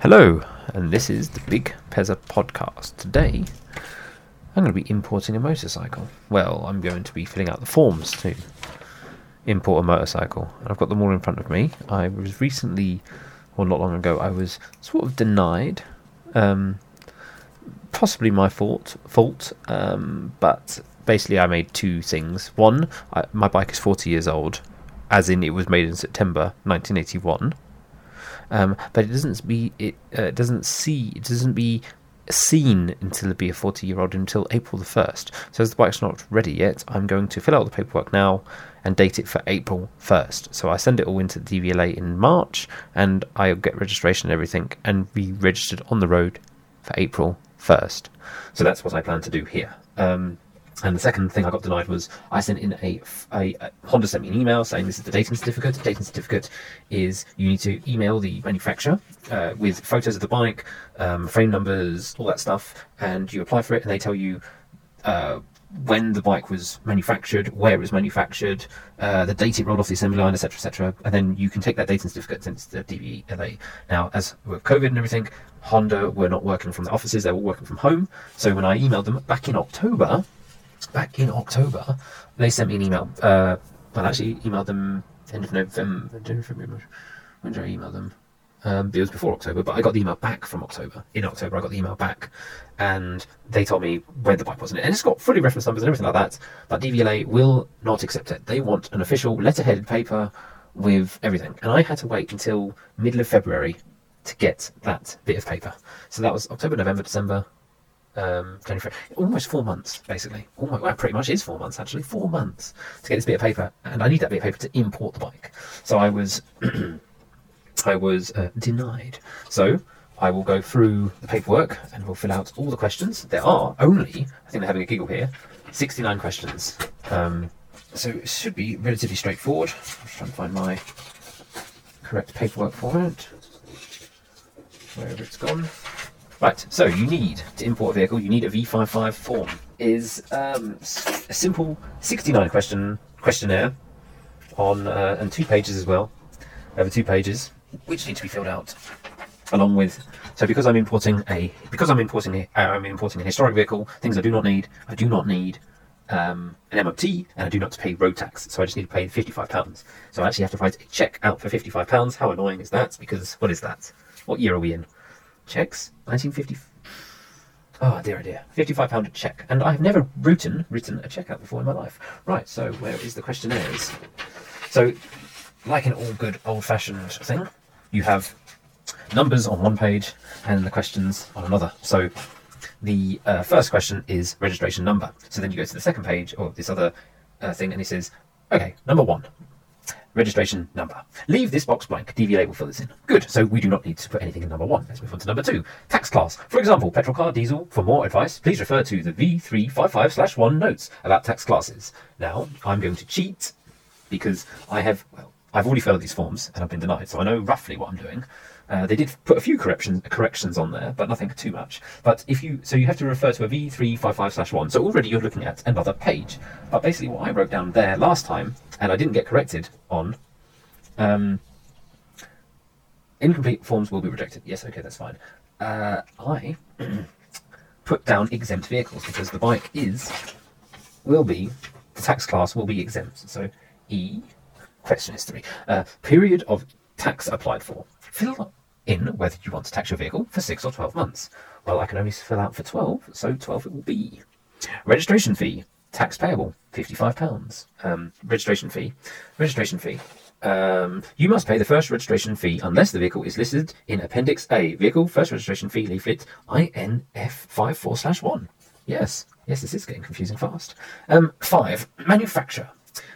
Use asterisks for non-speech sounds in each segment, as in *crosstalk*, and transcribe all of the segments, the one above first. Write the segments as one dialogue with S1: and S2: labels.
S1: Hello, and this is the Big Pezza podcast. Today, I'm going to be importing a motorcycle. Well, I'm going to be filling out the forms to import a motorcycle. I've got them all in front of me. I was recently, or not long ago, I was sort of denied. Um, possibly my fault, fault. Um, but basically, I made two things. One, I, my bike is 40 years old, as in it was made in September 1981. Um, but it doesn't be it uh, doesn't see it doesn't be seen until it be a 40 year old until April the 1st. So as the bike's not ready yet, I'm going to fill out the paperwork now and date it for April 1st. So I send it all into the DVLA in March and I'll get registration and everything and be registered on the road for April 1st. So that's what I plan to do here. Um, and the second thing I got denied was I sent in a, a, a, Honda sent me an email saying this is the dating certificate. The dating certificate is you need to email the manufacturer uh, with photos of the bike, um, frame numbers, all that stuff, and you apply for it, and they tell you uh, when the bike was manufactured, where it was manufactured, uh, the date it rolled off the assembly line, etc., etc., and then you can take that dating certificate since the DVLA. Now, as with COVID and everything, Honda were not working from the offices; they were working from home. So when I emailed them back in October back in October, they sent me an email. Uh, well, actually, emailed them end of November. When did I email them? Um, it was before October, but I got the email back from October. In October, I got the email back, and they told me where the bike was in it. And it's got fully reference numbers and everything like that. But DVLA will not accept it. They want an official letterheaded paper with everything. And I had to wait until middle of February to get that bit of paper. So that was October, November, December, um, almost four months, basically. Almost, well, pretty much is four months, actually. Four months to get this bit of paper, and I need that bit of paper to import the bike. So I was, *clears throat* I was uh, denied. So I will go through the paperwork and we'll fill out all the questions. There are only, I think they're having a giggle here, 69 questions. Um, so it should be relatively straightforward. I'm trying to find my correct paperwork for it. Wherever it's gone. Right, so you need to import a vehicle, you need a V55 form. Is um, a simple 69 question questionnaire on uh, and two pages as well, over two pages, which need to be filled out along with. So because I'm importing a because I'm importing a, uh, I'm importing a historic vehicle, things I do not need. I do not need um, an MOT, and I do not pay road tax. So I just need to pay £55. So I actually have to write a check out for £55. How annoying is that? Because what is that? What year are we in? Checks. 1950. Oh dear, oh dear. £55 check. And I've never written, written a check out before in my life. Right, so where is the questionnaires? So, like an all good old fashioned thing, you have numbers on one page and the questions on another. So, the uh, first question is registration number. So then you go to the second page or this other uh, thing and it says, okay, number one, registration number. Leave this box blank. DVLA will fill this in. Good. So we do not need to put anything in number one. Let's move on to number two. Tax class. For example, petrol car, diesel. For more advice, please refer to the V355/1 notes about tax classes. Now, I'm going to cheat because I have well, I've already filled these forms and I've been denied, so I know roughly what I'm doing. Uh, they did put a few corrections corrections on there, but nothing too much. But if you so you have to refer to a V355/1. So already you're looking at another page. But basically, what I wrote down there last time, and I didn't get corrected on. Um, incomplete forms will be rejected. Yes, okay, that's fine. Uh, I *clears throat* put down exempt vehicles because the bike is will be the tax class will be exempt. So E question history uh, period of tax applied for. Fill in whether you want to tax your vehicle for 6 or 12 months. Well, I can only fill out for 12, so 12 it will be. Registration fee, tax payable, £55. Um, registration fee, registration fee. Um, you must pay the first registration fee unless the vehicle is listed in Appendix A, Vehicle First Registration Fee Leaflet INF54 1. Yes, yes, this is getting confusing fast. Um, 5. Manufacturer.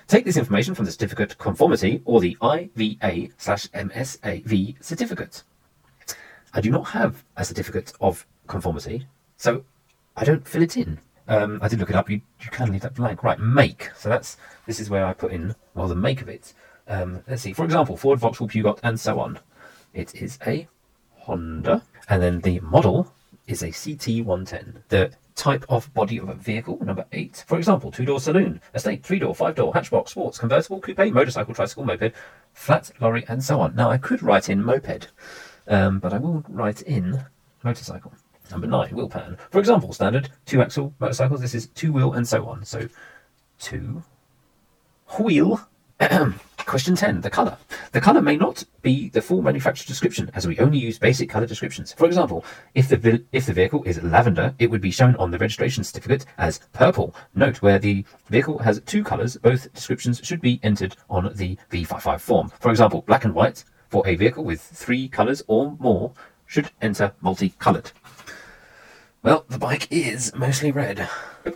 S1: Take this information from the certificate conformity or the IVA slash MSVA certificate. I do not have a certificate of conformity, so I don't fill it in. Um, I did look it up. You, you can leave that blank. Right, make. So that's this is where I put in well the make of it. Um, let's see. For example, Ford, Vauxhall, Peugeot, and so on. It is a Honda, and then the model is a CT110. The type of body of a vehicle, number eight. For example, two door saloon, estate, three door, five door, hatchback, sports, convertible, coupe, motorcycle, tricycle, moped, flat, lorry, and so on. Now, I could write in moped, Um, but I will write in motorcycle. Number nine, wheel pattern. For example, standard two axle motorcycles. This is two wheel and so on. So two wheel. *clears throat* Question 10. The colour. The colour may not be the full manufacturer description, as we only use basic colour descriptions. For example, if the, vi- if the vehicle is lavender, it would be shown on the registration certificate as purple. Note where the vehicle has two colours, both descriptions should be entered on the V55 form. For example, black and white for a vehicle with three colours or more should enter multicoloured. Well, the bike is mostly red.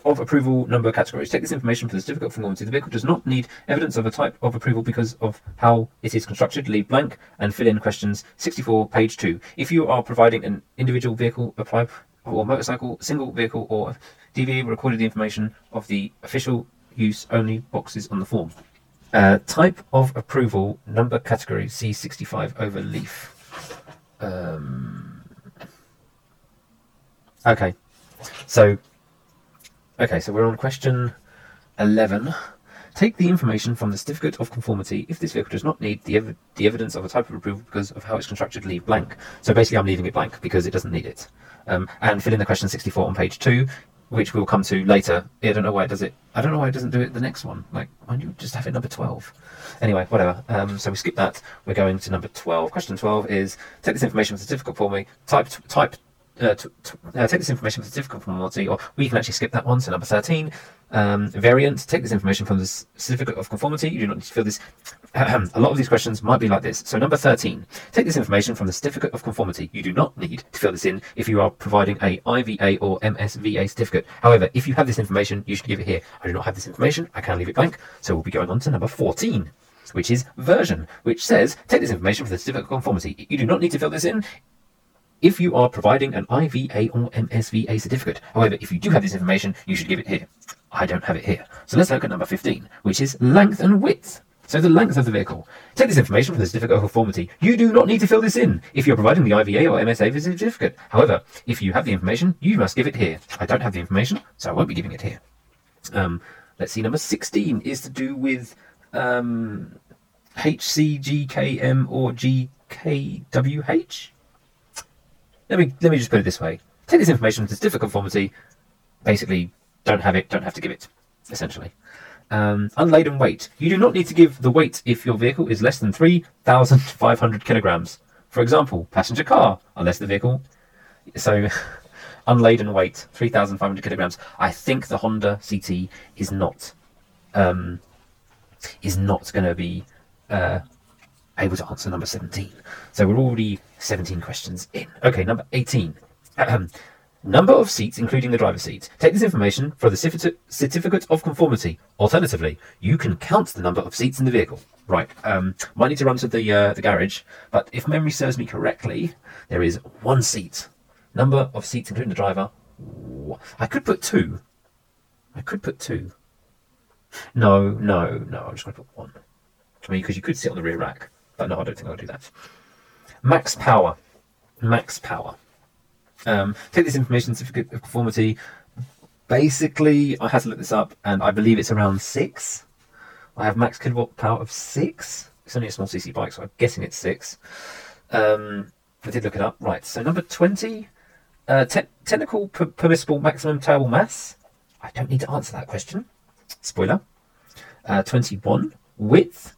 S1: Of approval number categories. Take this information for the certificate of conformity. The vehicle does not need evidence of a type of approval because of how it is constructed. Leave blank and fill in questions 64, page 2. If you are providing an individual vehicle, apply or motorcycle, single vehicle, or DVA recorded the information of the official use only boxes on the form. Uh, type of approval number category C65 over leaf. Um, okay, so okay, so we're on question eleven. Take the information from the certificate of conformity if this vehicle does not need the, ev- the evidence of a type of approval because of how it's constructed. Leave blank. So basically, I'm leaving it blank because it doesn't need it. Um, and fill in the question 64 on page two, which we'll come to later. I don't know why it does it. I don't know why it doesn't do it the next one. Like, why don't you just have it number 12? Anyway, whatever. Um, so we skip that. We're going to number 12. Question 12 is take this information from the certificate for me. Type type. Uh, t- t- uh, take this information from the certificate of conformity, or we can actually skip that one. So number 13, um, variant. Take this information from the certificate of conformity. You do not need to fill this. A lot of these questions might be like this. So number 13, take this information from the certificate of conformity. You do not need to fill this in if you are providing a IVA or MSVA certificate. However, if you have this information, you should give it here. I do not have this information. I can leave it blank. So we'll be going on to number 14 which is version, which says take this information from the certificate of conformity. You do not need to fill this in if you are providing an IVA or MSVA certificate. However, if you do have this information, you should give it here. I don't have it here. So let's look at number 15, which is length and width. So the length of the vehicle. Take this information from the certificate of conformity. You do not need to fill this in if you're providing the IVA or MSA certificate. However, if you have the information, you must give it here. I don't have the information, so I won't be giving it here. Um, let's see, number 16 is to do with um, HCGKM or GKWH. Let me let me just put it this way: take this information certificate of conformity. Basically, don't have it, don't have to give it. Essentially, um, unladen weight. You do not need to give the weight if your vehicle is less than three thousand five hundred kilograms. For example, passenger car, unless the vehicle. So, *laughs* unladen weight three thousand five hundred kilograms. I think the Honda CT is not um, is not going to be uh, able to answer number 17. So we're already 17 questions in. Okay, number 18. Number of seats, including the driver's seat. Take this information for the certificate of conformity. Alternatively, you can count the number of seats in the vehicle. Right. Um, might need to run to the uh, the garage, but if memory serves me correctly, there is one seat. Number of seats, including the driver. I could put two. I could put two. No, no, no. I'm just going to put one. I mean, because you could sit on the rear rack, but no, I don't think I'll do that. Max power. Max power. Um, take this information certificate of conformity. Basically, I had to look this up, and I believe it's around six. I have max kilowatt power of six. It's only a small CC bike, so I'm guessing it's six. Um, I did look it up. Right, so number 20, uh, te- technical per- permissible maximum towable mass. I don't need to answer that question. Spoiler. Uh, 21, width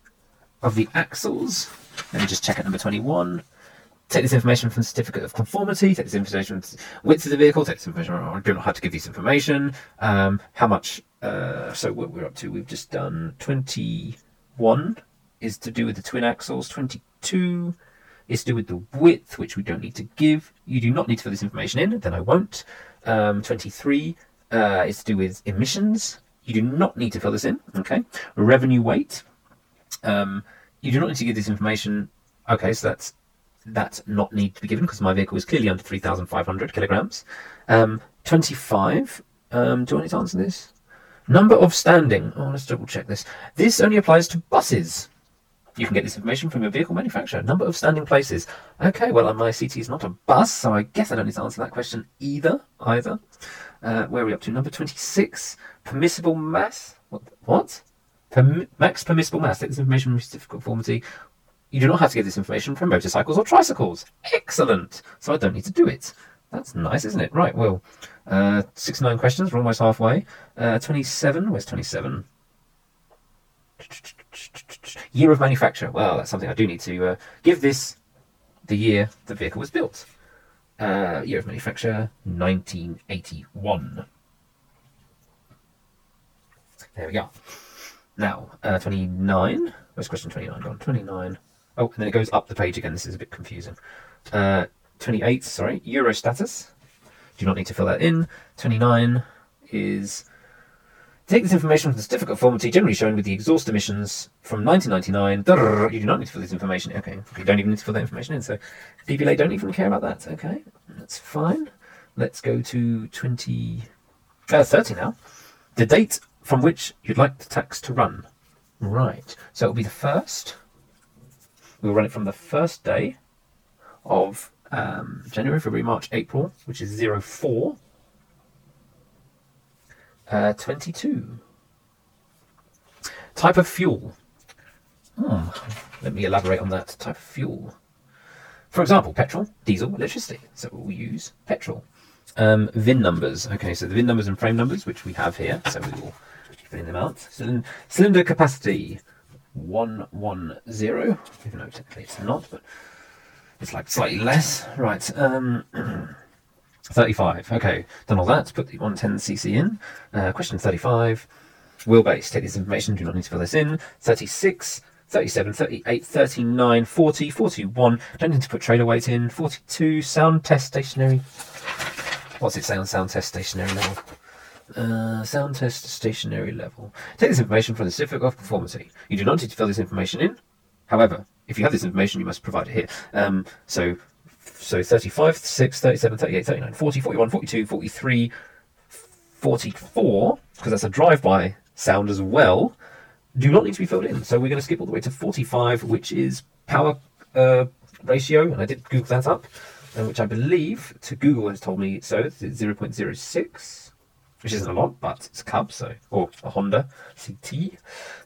S1: of the axles. Let me just check at number 21. Take this information from certificate of conformity. Take this information from width of the vehicle. Take this information. I don't know how to give this information. Um, how much? Uh, so what we're up to? We've just done 21 is to do with the twin axles. 22 is to do with the width, which we don't need to give. You do not need to fill this information in. Then I won't. Um, 23 uh, is to do with emissions. You do not need to fill this in. Okay. Revenue weight. Um, you do not need to give this information. Okay, so that's that not need to be given because my vehicle is clearly under 3,500 kilograms. Um, 25. Um, do I need to answer this? Number of standing. Oh, let's double check this. This only applies to buses. You can get this information from your vehicle manufacturer. Number of standing places. Okay, well, my CT is not a bus, so I guess I don't need to answer that question either. Either. Uh, where are we up to? Number 26. Permissible mass. What? What? Max permissible mass. Take this information from of conformity. You do not have to give this information for motorcycles or tricycles. Excellent. So I don't need to do it. That's nice, isn't it? Right, well, uh, 69 questions. We're almost halfway. Uh, 27. Where's 27? Year of manufacture. Well, that's something I do need to uh, give this the year the vehicle was built. Uh, year of manufacture 1981. There we go. Now, uh, 29. Where's question 29 gone? 29. Oh, and then it goes up the page again. This is a bit confusing. Uh, 28, sorry, Euro status. Do not need to fill that in. 29 is take this information from certificate of conformity generally shown with the exhaust emissions from 1999. You do not need to fill this information. Okay, you don't even need to fill that information in. So DVLA don't even care about that. Okay, that's fine. Let's go to 20, uh, 30 now. The date from which you'd like the tax to run. Right. So it'll be the first. We'll run it from the first day of um, January, February, March, April, which is 04. Uh, 22. Type of fuel. Hmm. Let me elaborate on that. Type of fuel. For example, petrol, diesel, electricity. So we'll use petrol. Um, VIN numbers. Okay, so the VIN numbers and frame numbers, which we have here. So we will fill them out. Cylind- cylinder capacity 110. Even though technically it's not, but it's like slightly less. Right. Um, *clears throat* 35. Okay, done all that. Put the 110cc in. Uh, question 35. Wheelbase. Take this information. Do not need to fill this in. 36. 37, 38, 39, 40, 41. Don't need to put trailer weight in. 42. Sound test stationary. What's it say on sound test stationary level? Uh, sound test stationary level. Take this information from the certificate of conformity. You do not need to fill this information in. However, if you have this information, you must provide it here. Um, so, so 35, 6, 37, 38, 39, 40, 41, 42, 43, 44, because that's a drive-by sound as well, do not need to be filled in. So we're going to skip all the way to 45, which is power uh, ratio, and I did Google that up, uh, which I believe to Google has told me so. It's 0.06 which isn't a lot, but it's a cab, so or a Honda CT.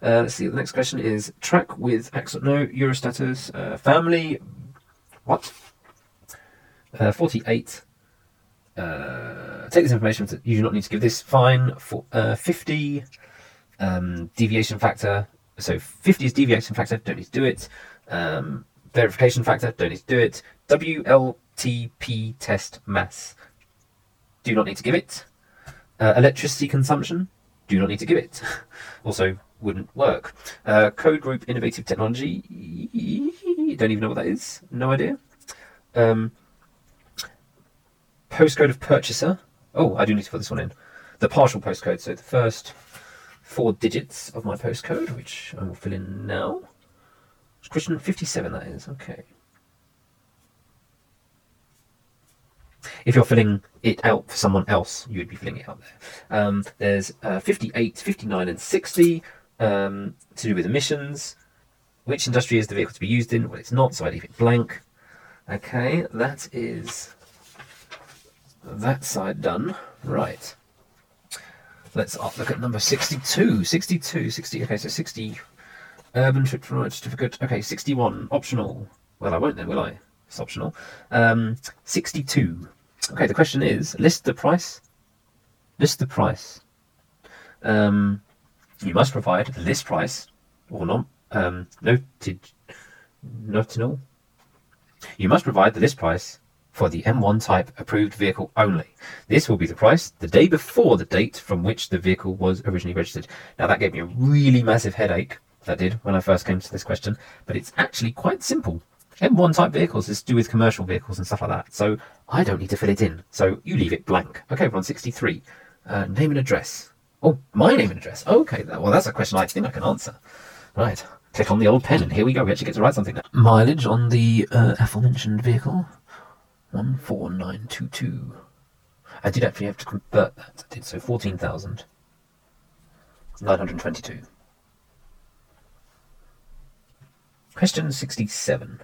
S1: Uh, let's see. The next question is track with axle. No Eurostatus. Uh, family. What? Uh, Forty-eight. Uh, take this information. You do not need to give this. Fine. For uh, fifty. Um, deviation factor. So fifty is deviation factor. Don't need to do it. Um, verification factor. Don't need to do it. WLTP test mass. Do not need to give it. Uh, electricity consumption, do not need to give it. *laughs* also, wouldn't work. Uh, code group innovative technology, don't even know what that is. No idea. Um, postcode of purchaser. Oh, I do need to put this one in. The partial postcode, so the first four digits of my postcode, which I will fill in now. It's Christian 57, that is. Okay. If you're filling it out for someone else, you would be filling it out there. Um, there's uh, 58, 59, and 60 um, to do with emissions. Which industry is the vehicle to be used in? Well, it's not, so I leave it blank. Okay, that is that side done. Right. Let's look at number 62. 62, 60. Okay, so 60. Urban trip for certificate. Okay, 61. Optional. Well, I won't then, will I? It's optional. Um, 62. Okay, the question is list the price. List the price. Um, you must provide the list price or not um, noted notinal. You must provide the list price for the M1 type approved vehicle only. This will be the price the day before the date from which the vehicle was originally registered. Now that gave me a really massive headache. That did when I first came to this question, but it's actually quite simple. M1 type vehicles is to do with commercial vehicles and stuff like that. So I don't need to fill it in. So you leave it blank. Okay, we're on 63. Uh, name and address. Oh, my name and address. Okay, well, that's a question I think I can answer. Right. Click on the old pen, and here we go. We actually get to write something. Mileage on the uh, aforementioned vehicle 14922. I did actually have to convert that. I did so 14,922. Question 67.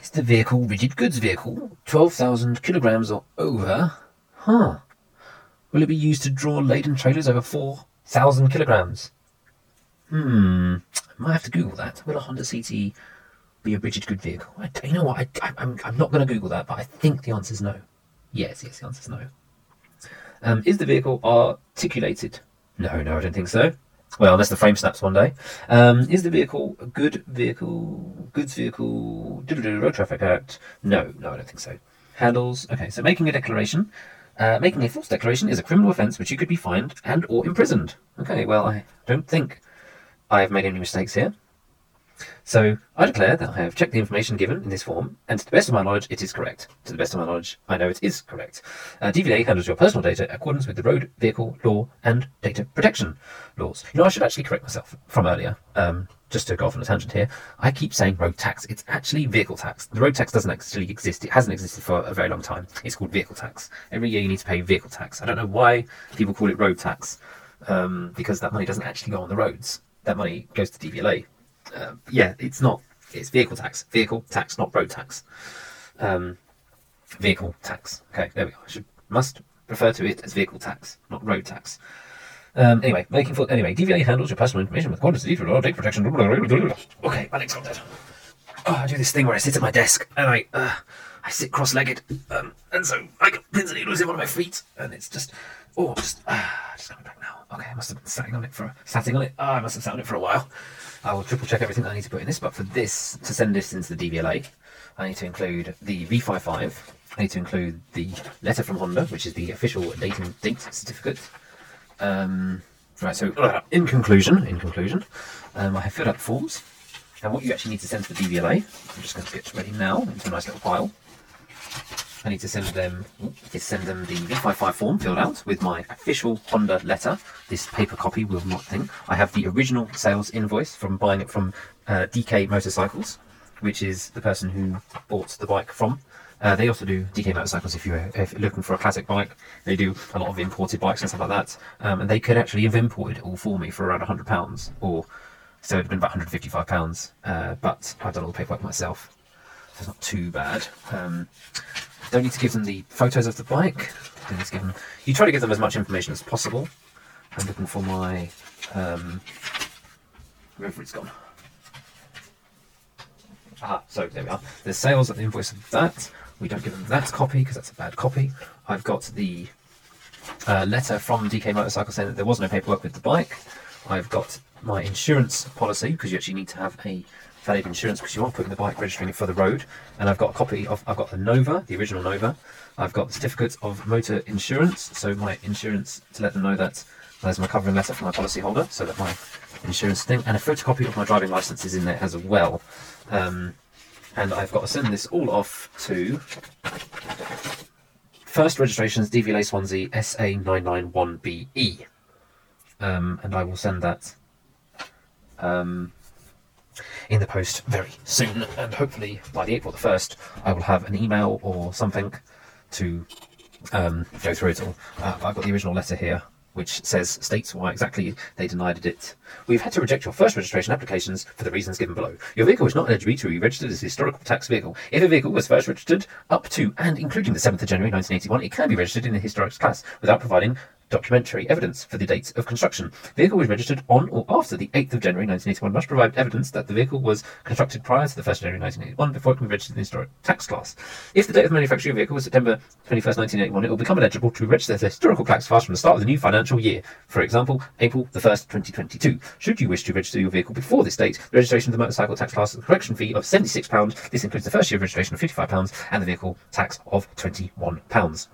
S1: Is the vehicle rigid goods vehicle 12,000 kilograms or over? Huh. Will it be used to draw laden trailers over 4,000 kilograms? Hmm. I might have to Google that. Will a Honda CT be a rigid good vehicle? I, you know what? I, I, I'm, I'm not going to Google that, but I think the answer is no. Yes, yes, the answer is no. Um, is the vehicle articulated? No, no, I don't think so. Well, unless the frame snaps one day. Um, is the vehicle a good vehicle, goods vehicle, road traffic act? No, no, I don't think so. Handles. Okay, so making a declaration. Uh, making a false declaration is a criminal offence which you could be fined and or imprisoned. Okay, well, I don't think I have made any mistakes here. So I declare that I have checked the information given in this form, and to the best of my knowledge, it is correct. To the best of my knowledge, I know it is correct. Uh, DVLA handles your personal data in accordance with the road vehicle law and data protection laws. You know, I should actually correct myself from earlier. Um, just to go off on a tangent here, I keep saying road tax. It's actually vehicle tax. The road tax doesn't actually exist. It hasn't existed for a very long time. It's called vehicle tax. Every year you need to pay vehicle tax. I don't know why people call it road tax, um, because that money doesn't actually go on the roads. That money goes to DVLA uh, yeah, it's not. It's vehicle tax. Vehicle tax, not road tax. Um, vehicle tax. Okay, there we go. I should must refer to it as vehicle tax, not road tax. Um, anyway, making for Anyway, DVLA handles your personal information with quantity for data protection. Okay, my leg's got dead. Oh, I do this thing where I sit at my desk and I uh, I sit cross-legged, um, and so I got pins and needles in one of my feet, and it's just oh, just uh, just coming back now. Okay, I must have been sitting on it for sitting on it. Oh, I must have sat on it for a while. I will triple check everything that I need to put in this, but for this, to send this into the DVLA, I need to include the V55, I need to include the letter from Honda, which is the official date and date certificate. Um, right, so uh, in conclusion, in conclusion, um, I have filled out the forms, and what you actually need to send to the DVLA, I'm just going to get ready now into a nice little pile. I need to send them is send them the V55 form filled out with my official Honda letter. This paper copy will not think. I have the original sales invoice from buying it from uh, DK Motorcycles, which is the person who bought the bike from. Uh, they also do DK Motorcycles if you're, if you're, looking for a classic bike. They do a lot of imported bikes and stuff like that. Um, and they could actually have imported it all for me for around £100 or so it'd been about £155. Uh, but I've done all the paperwork myself. So it's not too bad. Um, don't need to give them the photos of the bike. Don't need to give them. You try to give them as much information as possible. I'm looking for my um, wherever it's gone. Ah, so there we are. The sales of the invoice of that. We don't give them that copy because that's a bad copy. I've got the uh, letter from DK Motorcycle saying that there was no paperwork with the bike. I've got my insurance policy because you actually need to have a valid insurance because you are putting the bike registering it for the road. And I've got a copy of, I've got the Nova, the original Nova. I've got the certificate of motor insurance, so my insurance to let them know that there's my covering letter from my policy holder, so that my insurance thing, and a photocopy of my driving license is in there as well. Um, and I've got to send this all off to first registrations DVLA Swansea SA991BE. Um, and I will send that um, in the post very soon, and hopefully by the April the first, I will have an email or something to um, go through it all. Uh, I've got the original letter here, which says states why exactly they denied it. We've had to reject your first registration applications for the reasons given below. Your vehicle is not eligible to be registered as a historical tax vehicle. If a vehicle was first registered up to and including the 7th of January 1981, it can be registered in the historic class without providing documentary evidence for the dates of construction. The Vehicle was registered on or after the 8th of January 1981 must provide evidence that the vehicle was constructed prior to the 1st of January 1981 before it can be registered in the historic tax class. If the date of manufacture of the vehicle was September 21st, 1981, it will become eligible to register a historical tax class from the start of the new financial year. For example, April the 1st, 2022. Should you wish to register your vehicle before this date, the registration of the motorcycle tax class, the correction fee of £76. This includes the first year of registration of £55 and the vehicle tax of £21.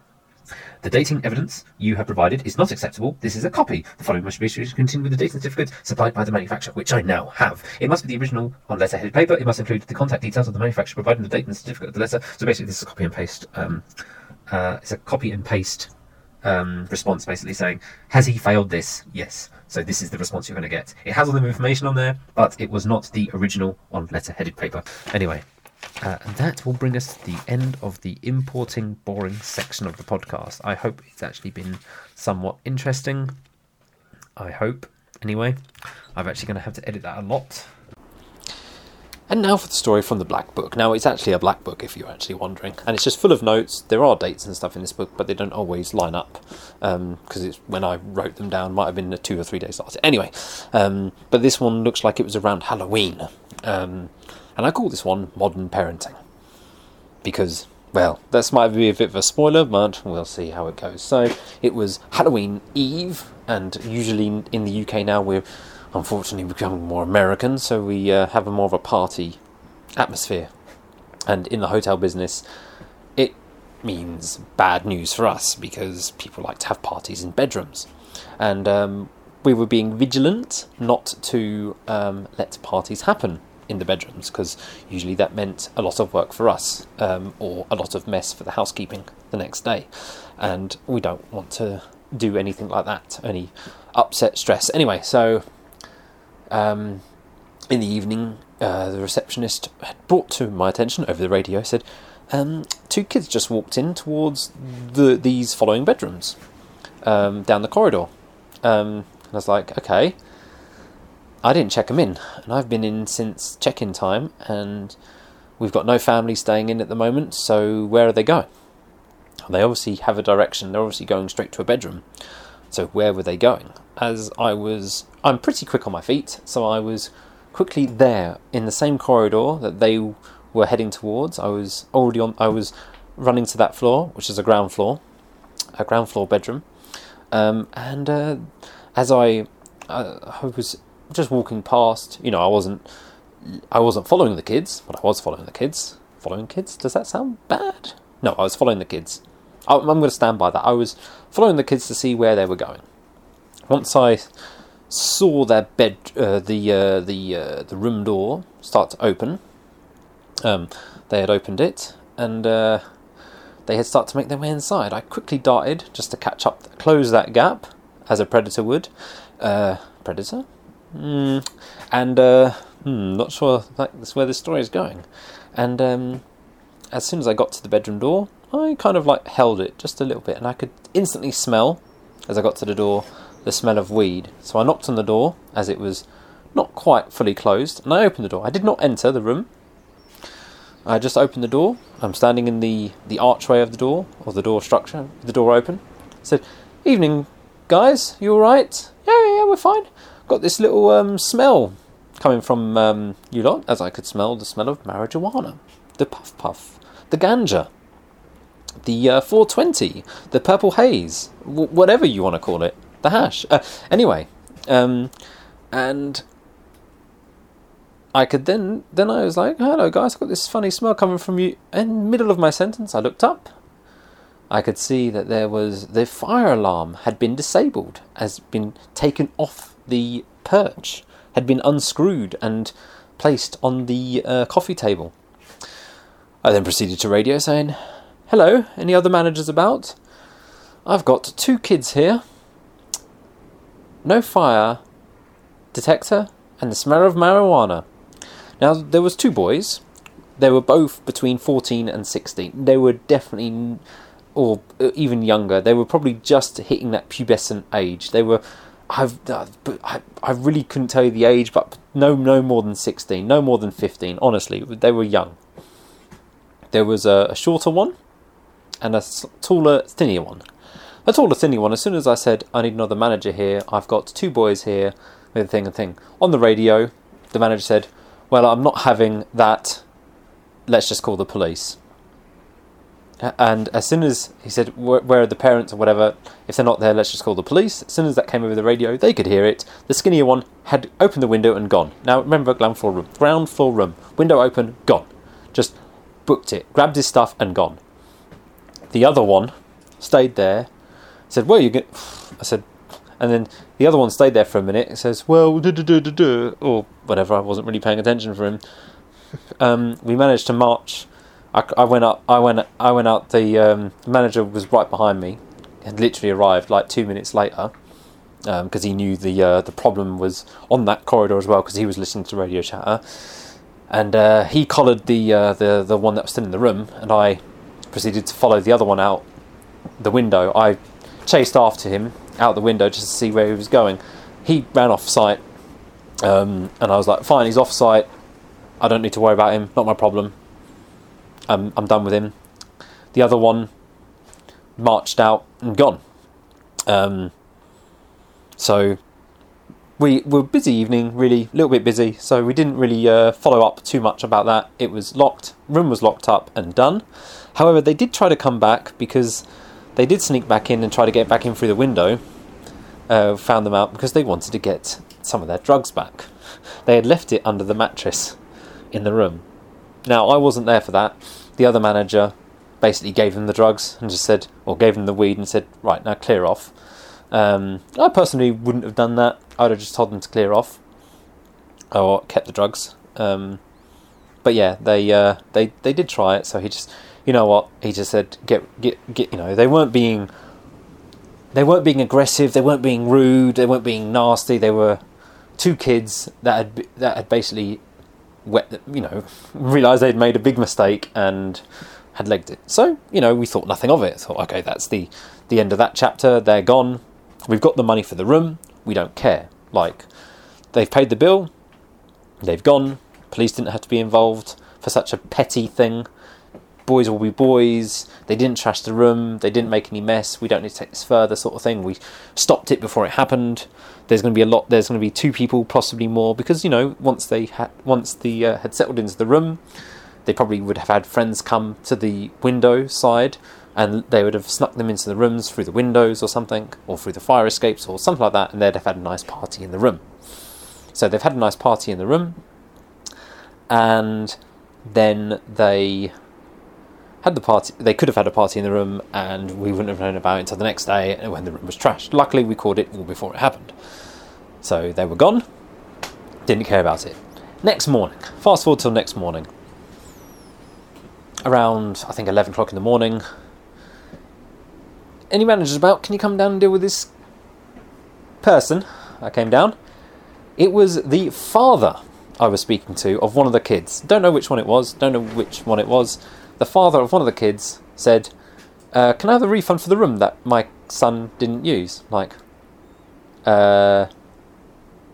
S1: The dating evidence you have provided is not acceptable. This is a copy. The following must be issued to continue with the dating certificate supplied by the manufacturer, which I now have. It must be the original on letter-headed paper. It must include the contact details of the manufacturer providing the date and certificate of the letter. So basically, this is a copy and paste. Um, uh, it's a copy and paste um, response, basically saying, "Has he failed this?" Yes. So this is the response you're going to get. It has all the information on there, but it was not the original on letter-headed paper. Anyway, uh, and that will bring us to the end of the importing boring section of the podcast. I hope it's actually been somewhat interesting. I hope, anyway. I'm actually going to have to edit that a lot. And now for the story from the Black Book. Now, it's actually a Black Book, if you're actually wondering. And it's just full of notes. There are dates and stuff in this book, but they don't always line up. Because um, it's when I wrote them down, might have been two or three days later. Anyway, um, but this one looks like it was around Halloween. Um, And I call this one modern parenting. Because, well, this might be a bit of a spoiler, but we'll see how it goes. So, it was Halloween Eve, and usually in the UK now we're unfortunately becoming more American, so we uh, have a more of a party atmosphere. And in the hotel business, it means bad news for us because people like to have parties in bedrooms. And um, we were being vigilant not to um, let parties happen in the bedrooms because usually that meant a lot of work for us um, or a lot of mess for the housekeeping the next day. And we don't want to do anything like that, any upset stress. Anyway, so um, in the evening, uh, the receptionist had brought to my attention over the radio said, um, two kids just walked in towards the these following bedrooms um, down the corridor. Um, and I was like, okay. I didn't check them in, and I've been in since check-in time, and we've got no family staying in at the moment. So where are they going? They obviously have a direction. They're obviously going straight to a bedroom. So where were they going? As I was, I'm pretty quick on my feet, so I was quickly there in the same corridor that they were heading towards. I was already on. I was running to that floor, which is a ground floor, a ground floor bedroom, um, and uh, as I, uh, I was just walking past, you know, I wasn't, I wasn't following the kids, but I was following the kids. Following kids? Does that sound bad? No, I was following the kids. I, I'm going to stand by that. I was following the kids to see where they were going. Once I saw their bed, uh, the uh, the uh, the room door start to open. Um, they had opened it, and uh, they had started to make their way inside. I quickly darted just to catch up, close that gap, as a predator would. Uh, predator? Mm. And uh, hmm, not sure that's where this story is going. And um, as soon as I got to the bedroom door, I kind of like held it just a little bit, and I could instantly smell as I got to the door the smell of weed. So I knocked on the door as it was not quite fully closed, and I opened the door. I did not enter the room. I just opened the door. I'm standing in the, the archway of the door, or the door structure, the door open. I said, Evening, guys, you alright? Yeah, yeah, yeah, we're fine. Got this little um, smell coming from um, you lot, as I could smell the smell of marijuana, the puff puff, the ganja, the uh, 420, the purple haze, w- whatever you want to call it, the hash. Uh, anyway, um, and I could then, then I was like, hello guys, I've got this funny smell coming from you. In middle of my sentence, I looked up. I could see that there was the fire alarm had been disabled, has been taken off the perch, had been unscrewed and placed on the uh, coffee table. I then proceeded to radio saying, Hello, any other managers about? I've got two kids here. No fire detector and the smell of marijuana. Now there was two boys. They were both between 14 and 16. They were definitely or uh, even younger. They were probably just hitting that pubescent age. They were, I've, uh, I, I really couldn't tell you the age, but no, no more than sixteen, no more than fifteen. Honestly, they were young. There was a, a shorter one, and a taller, thinner one. A taller, thinner one. As soon as I said I need another manager here, I've got two boys here with a thing and thing on the radio. The manager said, "Well, I'm not having that. Let's just call the police." And as soon as he said, where, are the parents or whatever? If they're not there, let's just call the police. As soon as that came over the radio, they could hear it. The skinnier one had opened the window and gone. Now, remember, ground floor room. Ground floor room. Window open, gone. Just booked it, grabbed his stuff, and gone. The other one stayed there, said, Where are you going? *sighs* I said, and then the other one stayed there for a minute. It says, Well, duh, duh, duh, or whatever. I wasn't really paying attention for him. *laughs* Um, we managed to march I, went up. I went. I went out. The um, manager was right behind me. Had literally arrived like two minutes later because um, he knew the uh, the problem was on that corridor as well because he was listening to radio chatter. And uh, he collared the uh, the the one that was still in the room, and I proceeded to follow the other one out the window. I chased after him out the window just to see where he was going. He ran off site, um, and I was like, "Fine, he's off site. I don't need to worry about him. Not my problem." I'm, I'm done with him. The other one marched out and gone. Um, so
S2: we were busy evening, really, a little bit busy, so we didn't really uh, follow up too much about that. It was locked, room was locked up and done. However, they did try to come back because they did sneak back in and try to get back in through the window. Uh, found them out because they wanted to get some of their drugs back. They had left it under the mattress in the room. Now, I wasn't there for that. The other manager basically gave them the drugs and just said, or gave them the weed and said, right, now clear off. Um, I personally wouldn't have done that. I'd have just told them to clear off or kept the drugs. Um, but yeah, they uh, they they did try it. So he just, you know what? He just said, get get get. You know, they weren't being they weren't being aggressive. They weren't being rude. They weren't being nasty. They were two kids that had that had basically you know, realised they'd made a big mistake and had legged it. So you know, we thought nothing of it. Thought, okay, that's the the end of that chapter. They're gone. We've got the money for the room. We don't care. Like they've paid the bill. They've gone. Police didn't have to be involved for such a petty thing. Boys will be boys. They didn't trash the room. They didn't make any mess. We don't need to take this further, sort of thing. We stopped it before it happened. There's going to be a lot. There's going to be two people, possibly more, because you know once they had once the uh, had settled into the room, they probably would have had friends come to the window side and they would have snuck them into the rooms through the windows or something, or through the fire escapes or something like that, and they'd have had a nice party in the room. So they've had a nice party in the room, and then they had the party. They could have had a party in the room, and we wouldn't have known about it until the next day when the room was trashed. Luckily, we caught it all before it happened. So they were gone. Didn't care about it. Next morning, fast forward till next morning. Around I think eleven o'clock in the morning, any managers about? Can you come down and deal with this person? I came down. It was the father I was speaking to of one of the kids. Don't know which one it was. Don't know which one it was. The father of one of the kids said, uh, "Can I have a refund for the room that my son didn't use?" Like, uh,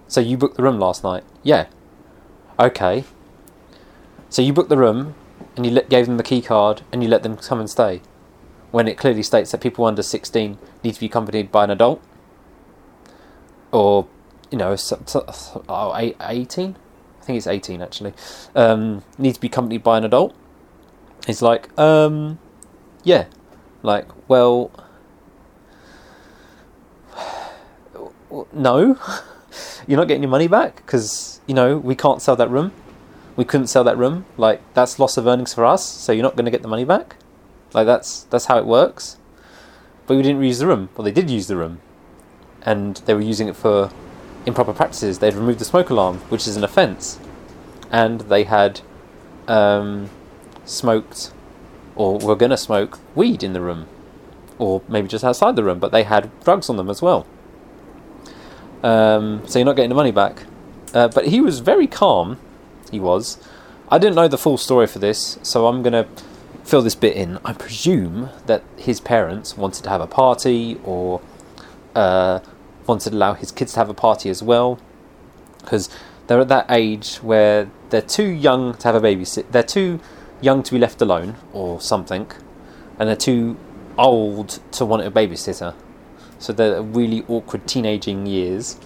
S2: so you booked the room last night? Yeah. Okay. So you booked the room, and you let, gave them the key card, and you let them come and stay? When it clearly states that people under 16 need to be accompanied by an adult? Or you know oh, 18 i think it's 18 actually. Um, need to be accompanied by an adult? It's like um, yeah. Like well *sighs* no *laughs* you're not getting your money back because you know we can't sell that room we couldn't sell that room like that's loss of earnings for us so you're not going to get the money back like that's that's how it works. But we didn't use the room. Well, they did use the room, and they were using it for improper practices. They'd removed the smoke alarm, which is an offence, and they had um, smoked or were going to smoke weed in the room, or maybe just outside the room. But they had drugs on them as well. Um, so you're not getting the money back. Uh, but he was very calm. He was. I didn't know the full story for this, so I'm going to fill this bit in, I presume that his parents wanted to have a party or uh, wanted to allow his kids to have a party as well, because they're at that age where they're too young to have a babysit. They're too young to be left alone or something, and they're too old to want a babysitter. So they're really awkward teenaging years,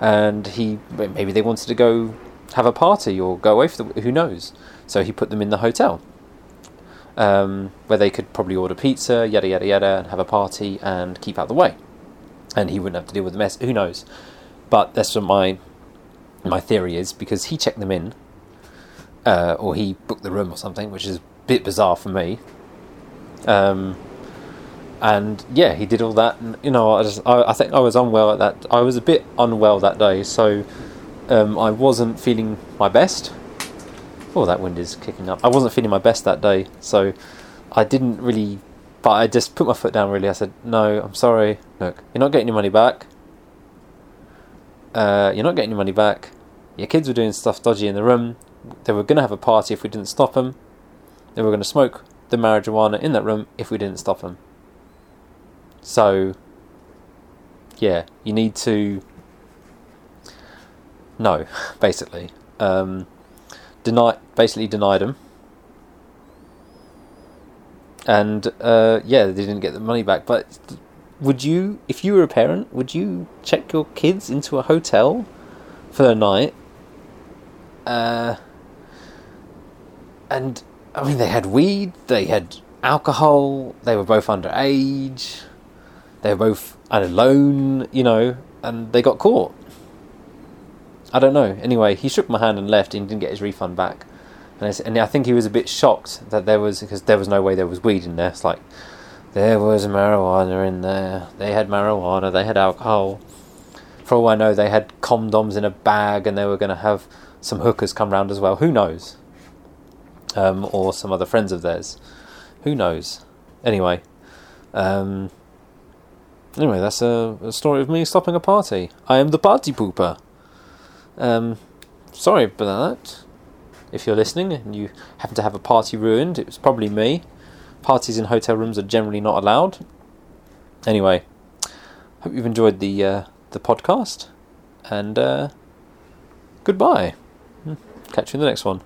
S2: and he maybe they wanted to go have a party or go away for the, who knows. So he put them in the hotel um, where they could probably order pizza, yada yada yada, and have a party and keep out the way, and he wouldn't have to deal with the mess. Who knows? But that's what my my theory is because he checked them in, uh, or he booked the room or something, which is a bit bizarre for me. Um, and yeah, he did all that, and you know, I just I, I think I was unwell at that. I was a bit unwell that day, so um, I wasn't feeling my best. Oh, that wind is kicking up. I wasn't feeling my best that day, so I didn't really. But I just put my foot down. Really, I said, "No, I'm sorry. Look, you're not getting your money back. Uh, you're not getting your money back. Your kids were doing stuff dodgy in the room. They were going to have a party if we didn't stop them. They were going to smoke the marijuana in that room if we didn't stop them. So, yeah, you need to no, *laughs* basically. Um, denied, basically denied him. And uh, yeah, they didn't get the money back. But would you, if you were a parent, would you check your kids into a hotel for the night? Uh, and I mean, they had weed, they had alcohol, they were both underage, they were both alone, you know, and they got caught. I don't know. Anyway, he shook my hand and left and didn't get his refund back. And I, and I think he was a bit shocked that there was, because there was no way there was weed in there. It's like, there was marijuana in there. They had marijuana, they had alcohol. For all I know, they had condoms in a bag and they were going to have some hookers come round as well. Who knows? Um, or some other friends of theirs. Who knows? Anyway. Um, anyway, that's a, a story of me stopping a party. I am the party pooper. Um, sorry about that. If you're listening and you happen to have a party ruined, it was probably me. Parties in hotel rooms are generally not allowed. Anyway, hope you've enjoyed the uh, the podcast, and uh, goodbye. Catch you in the next one.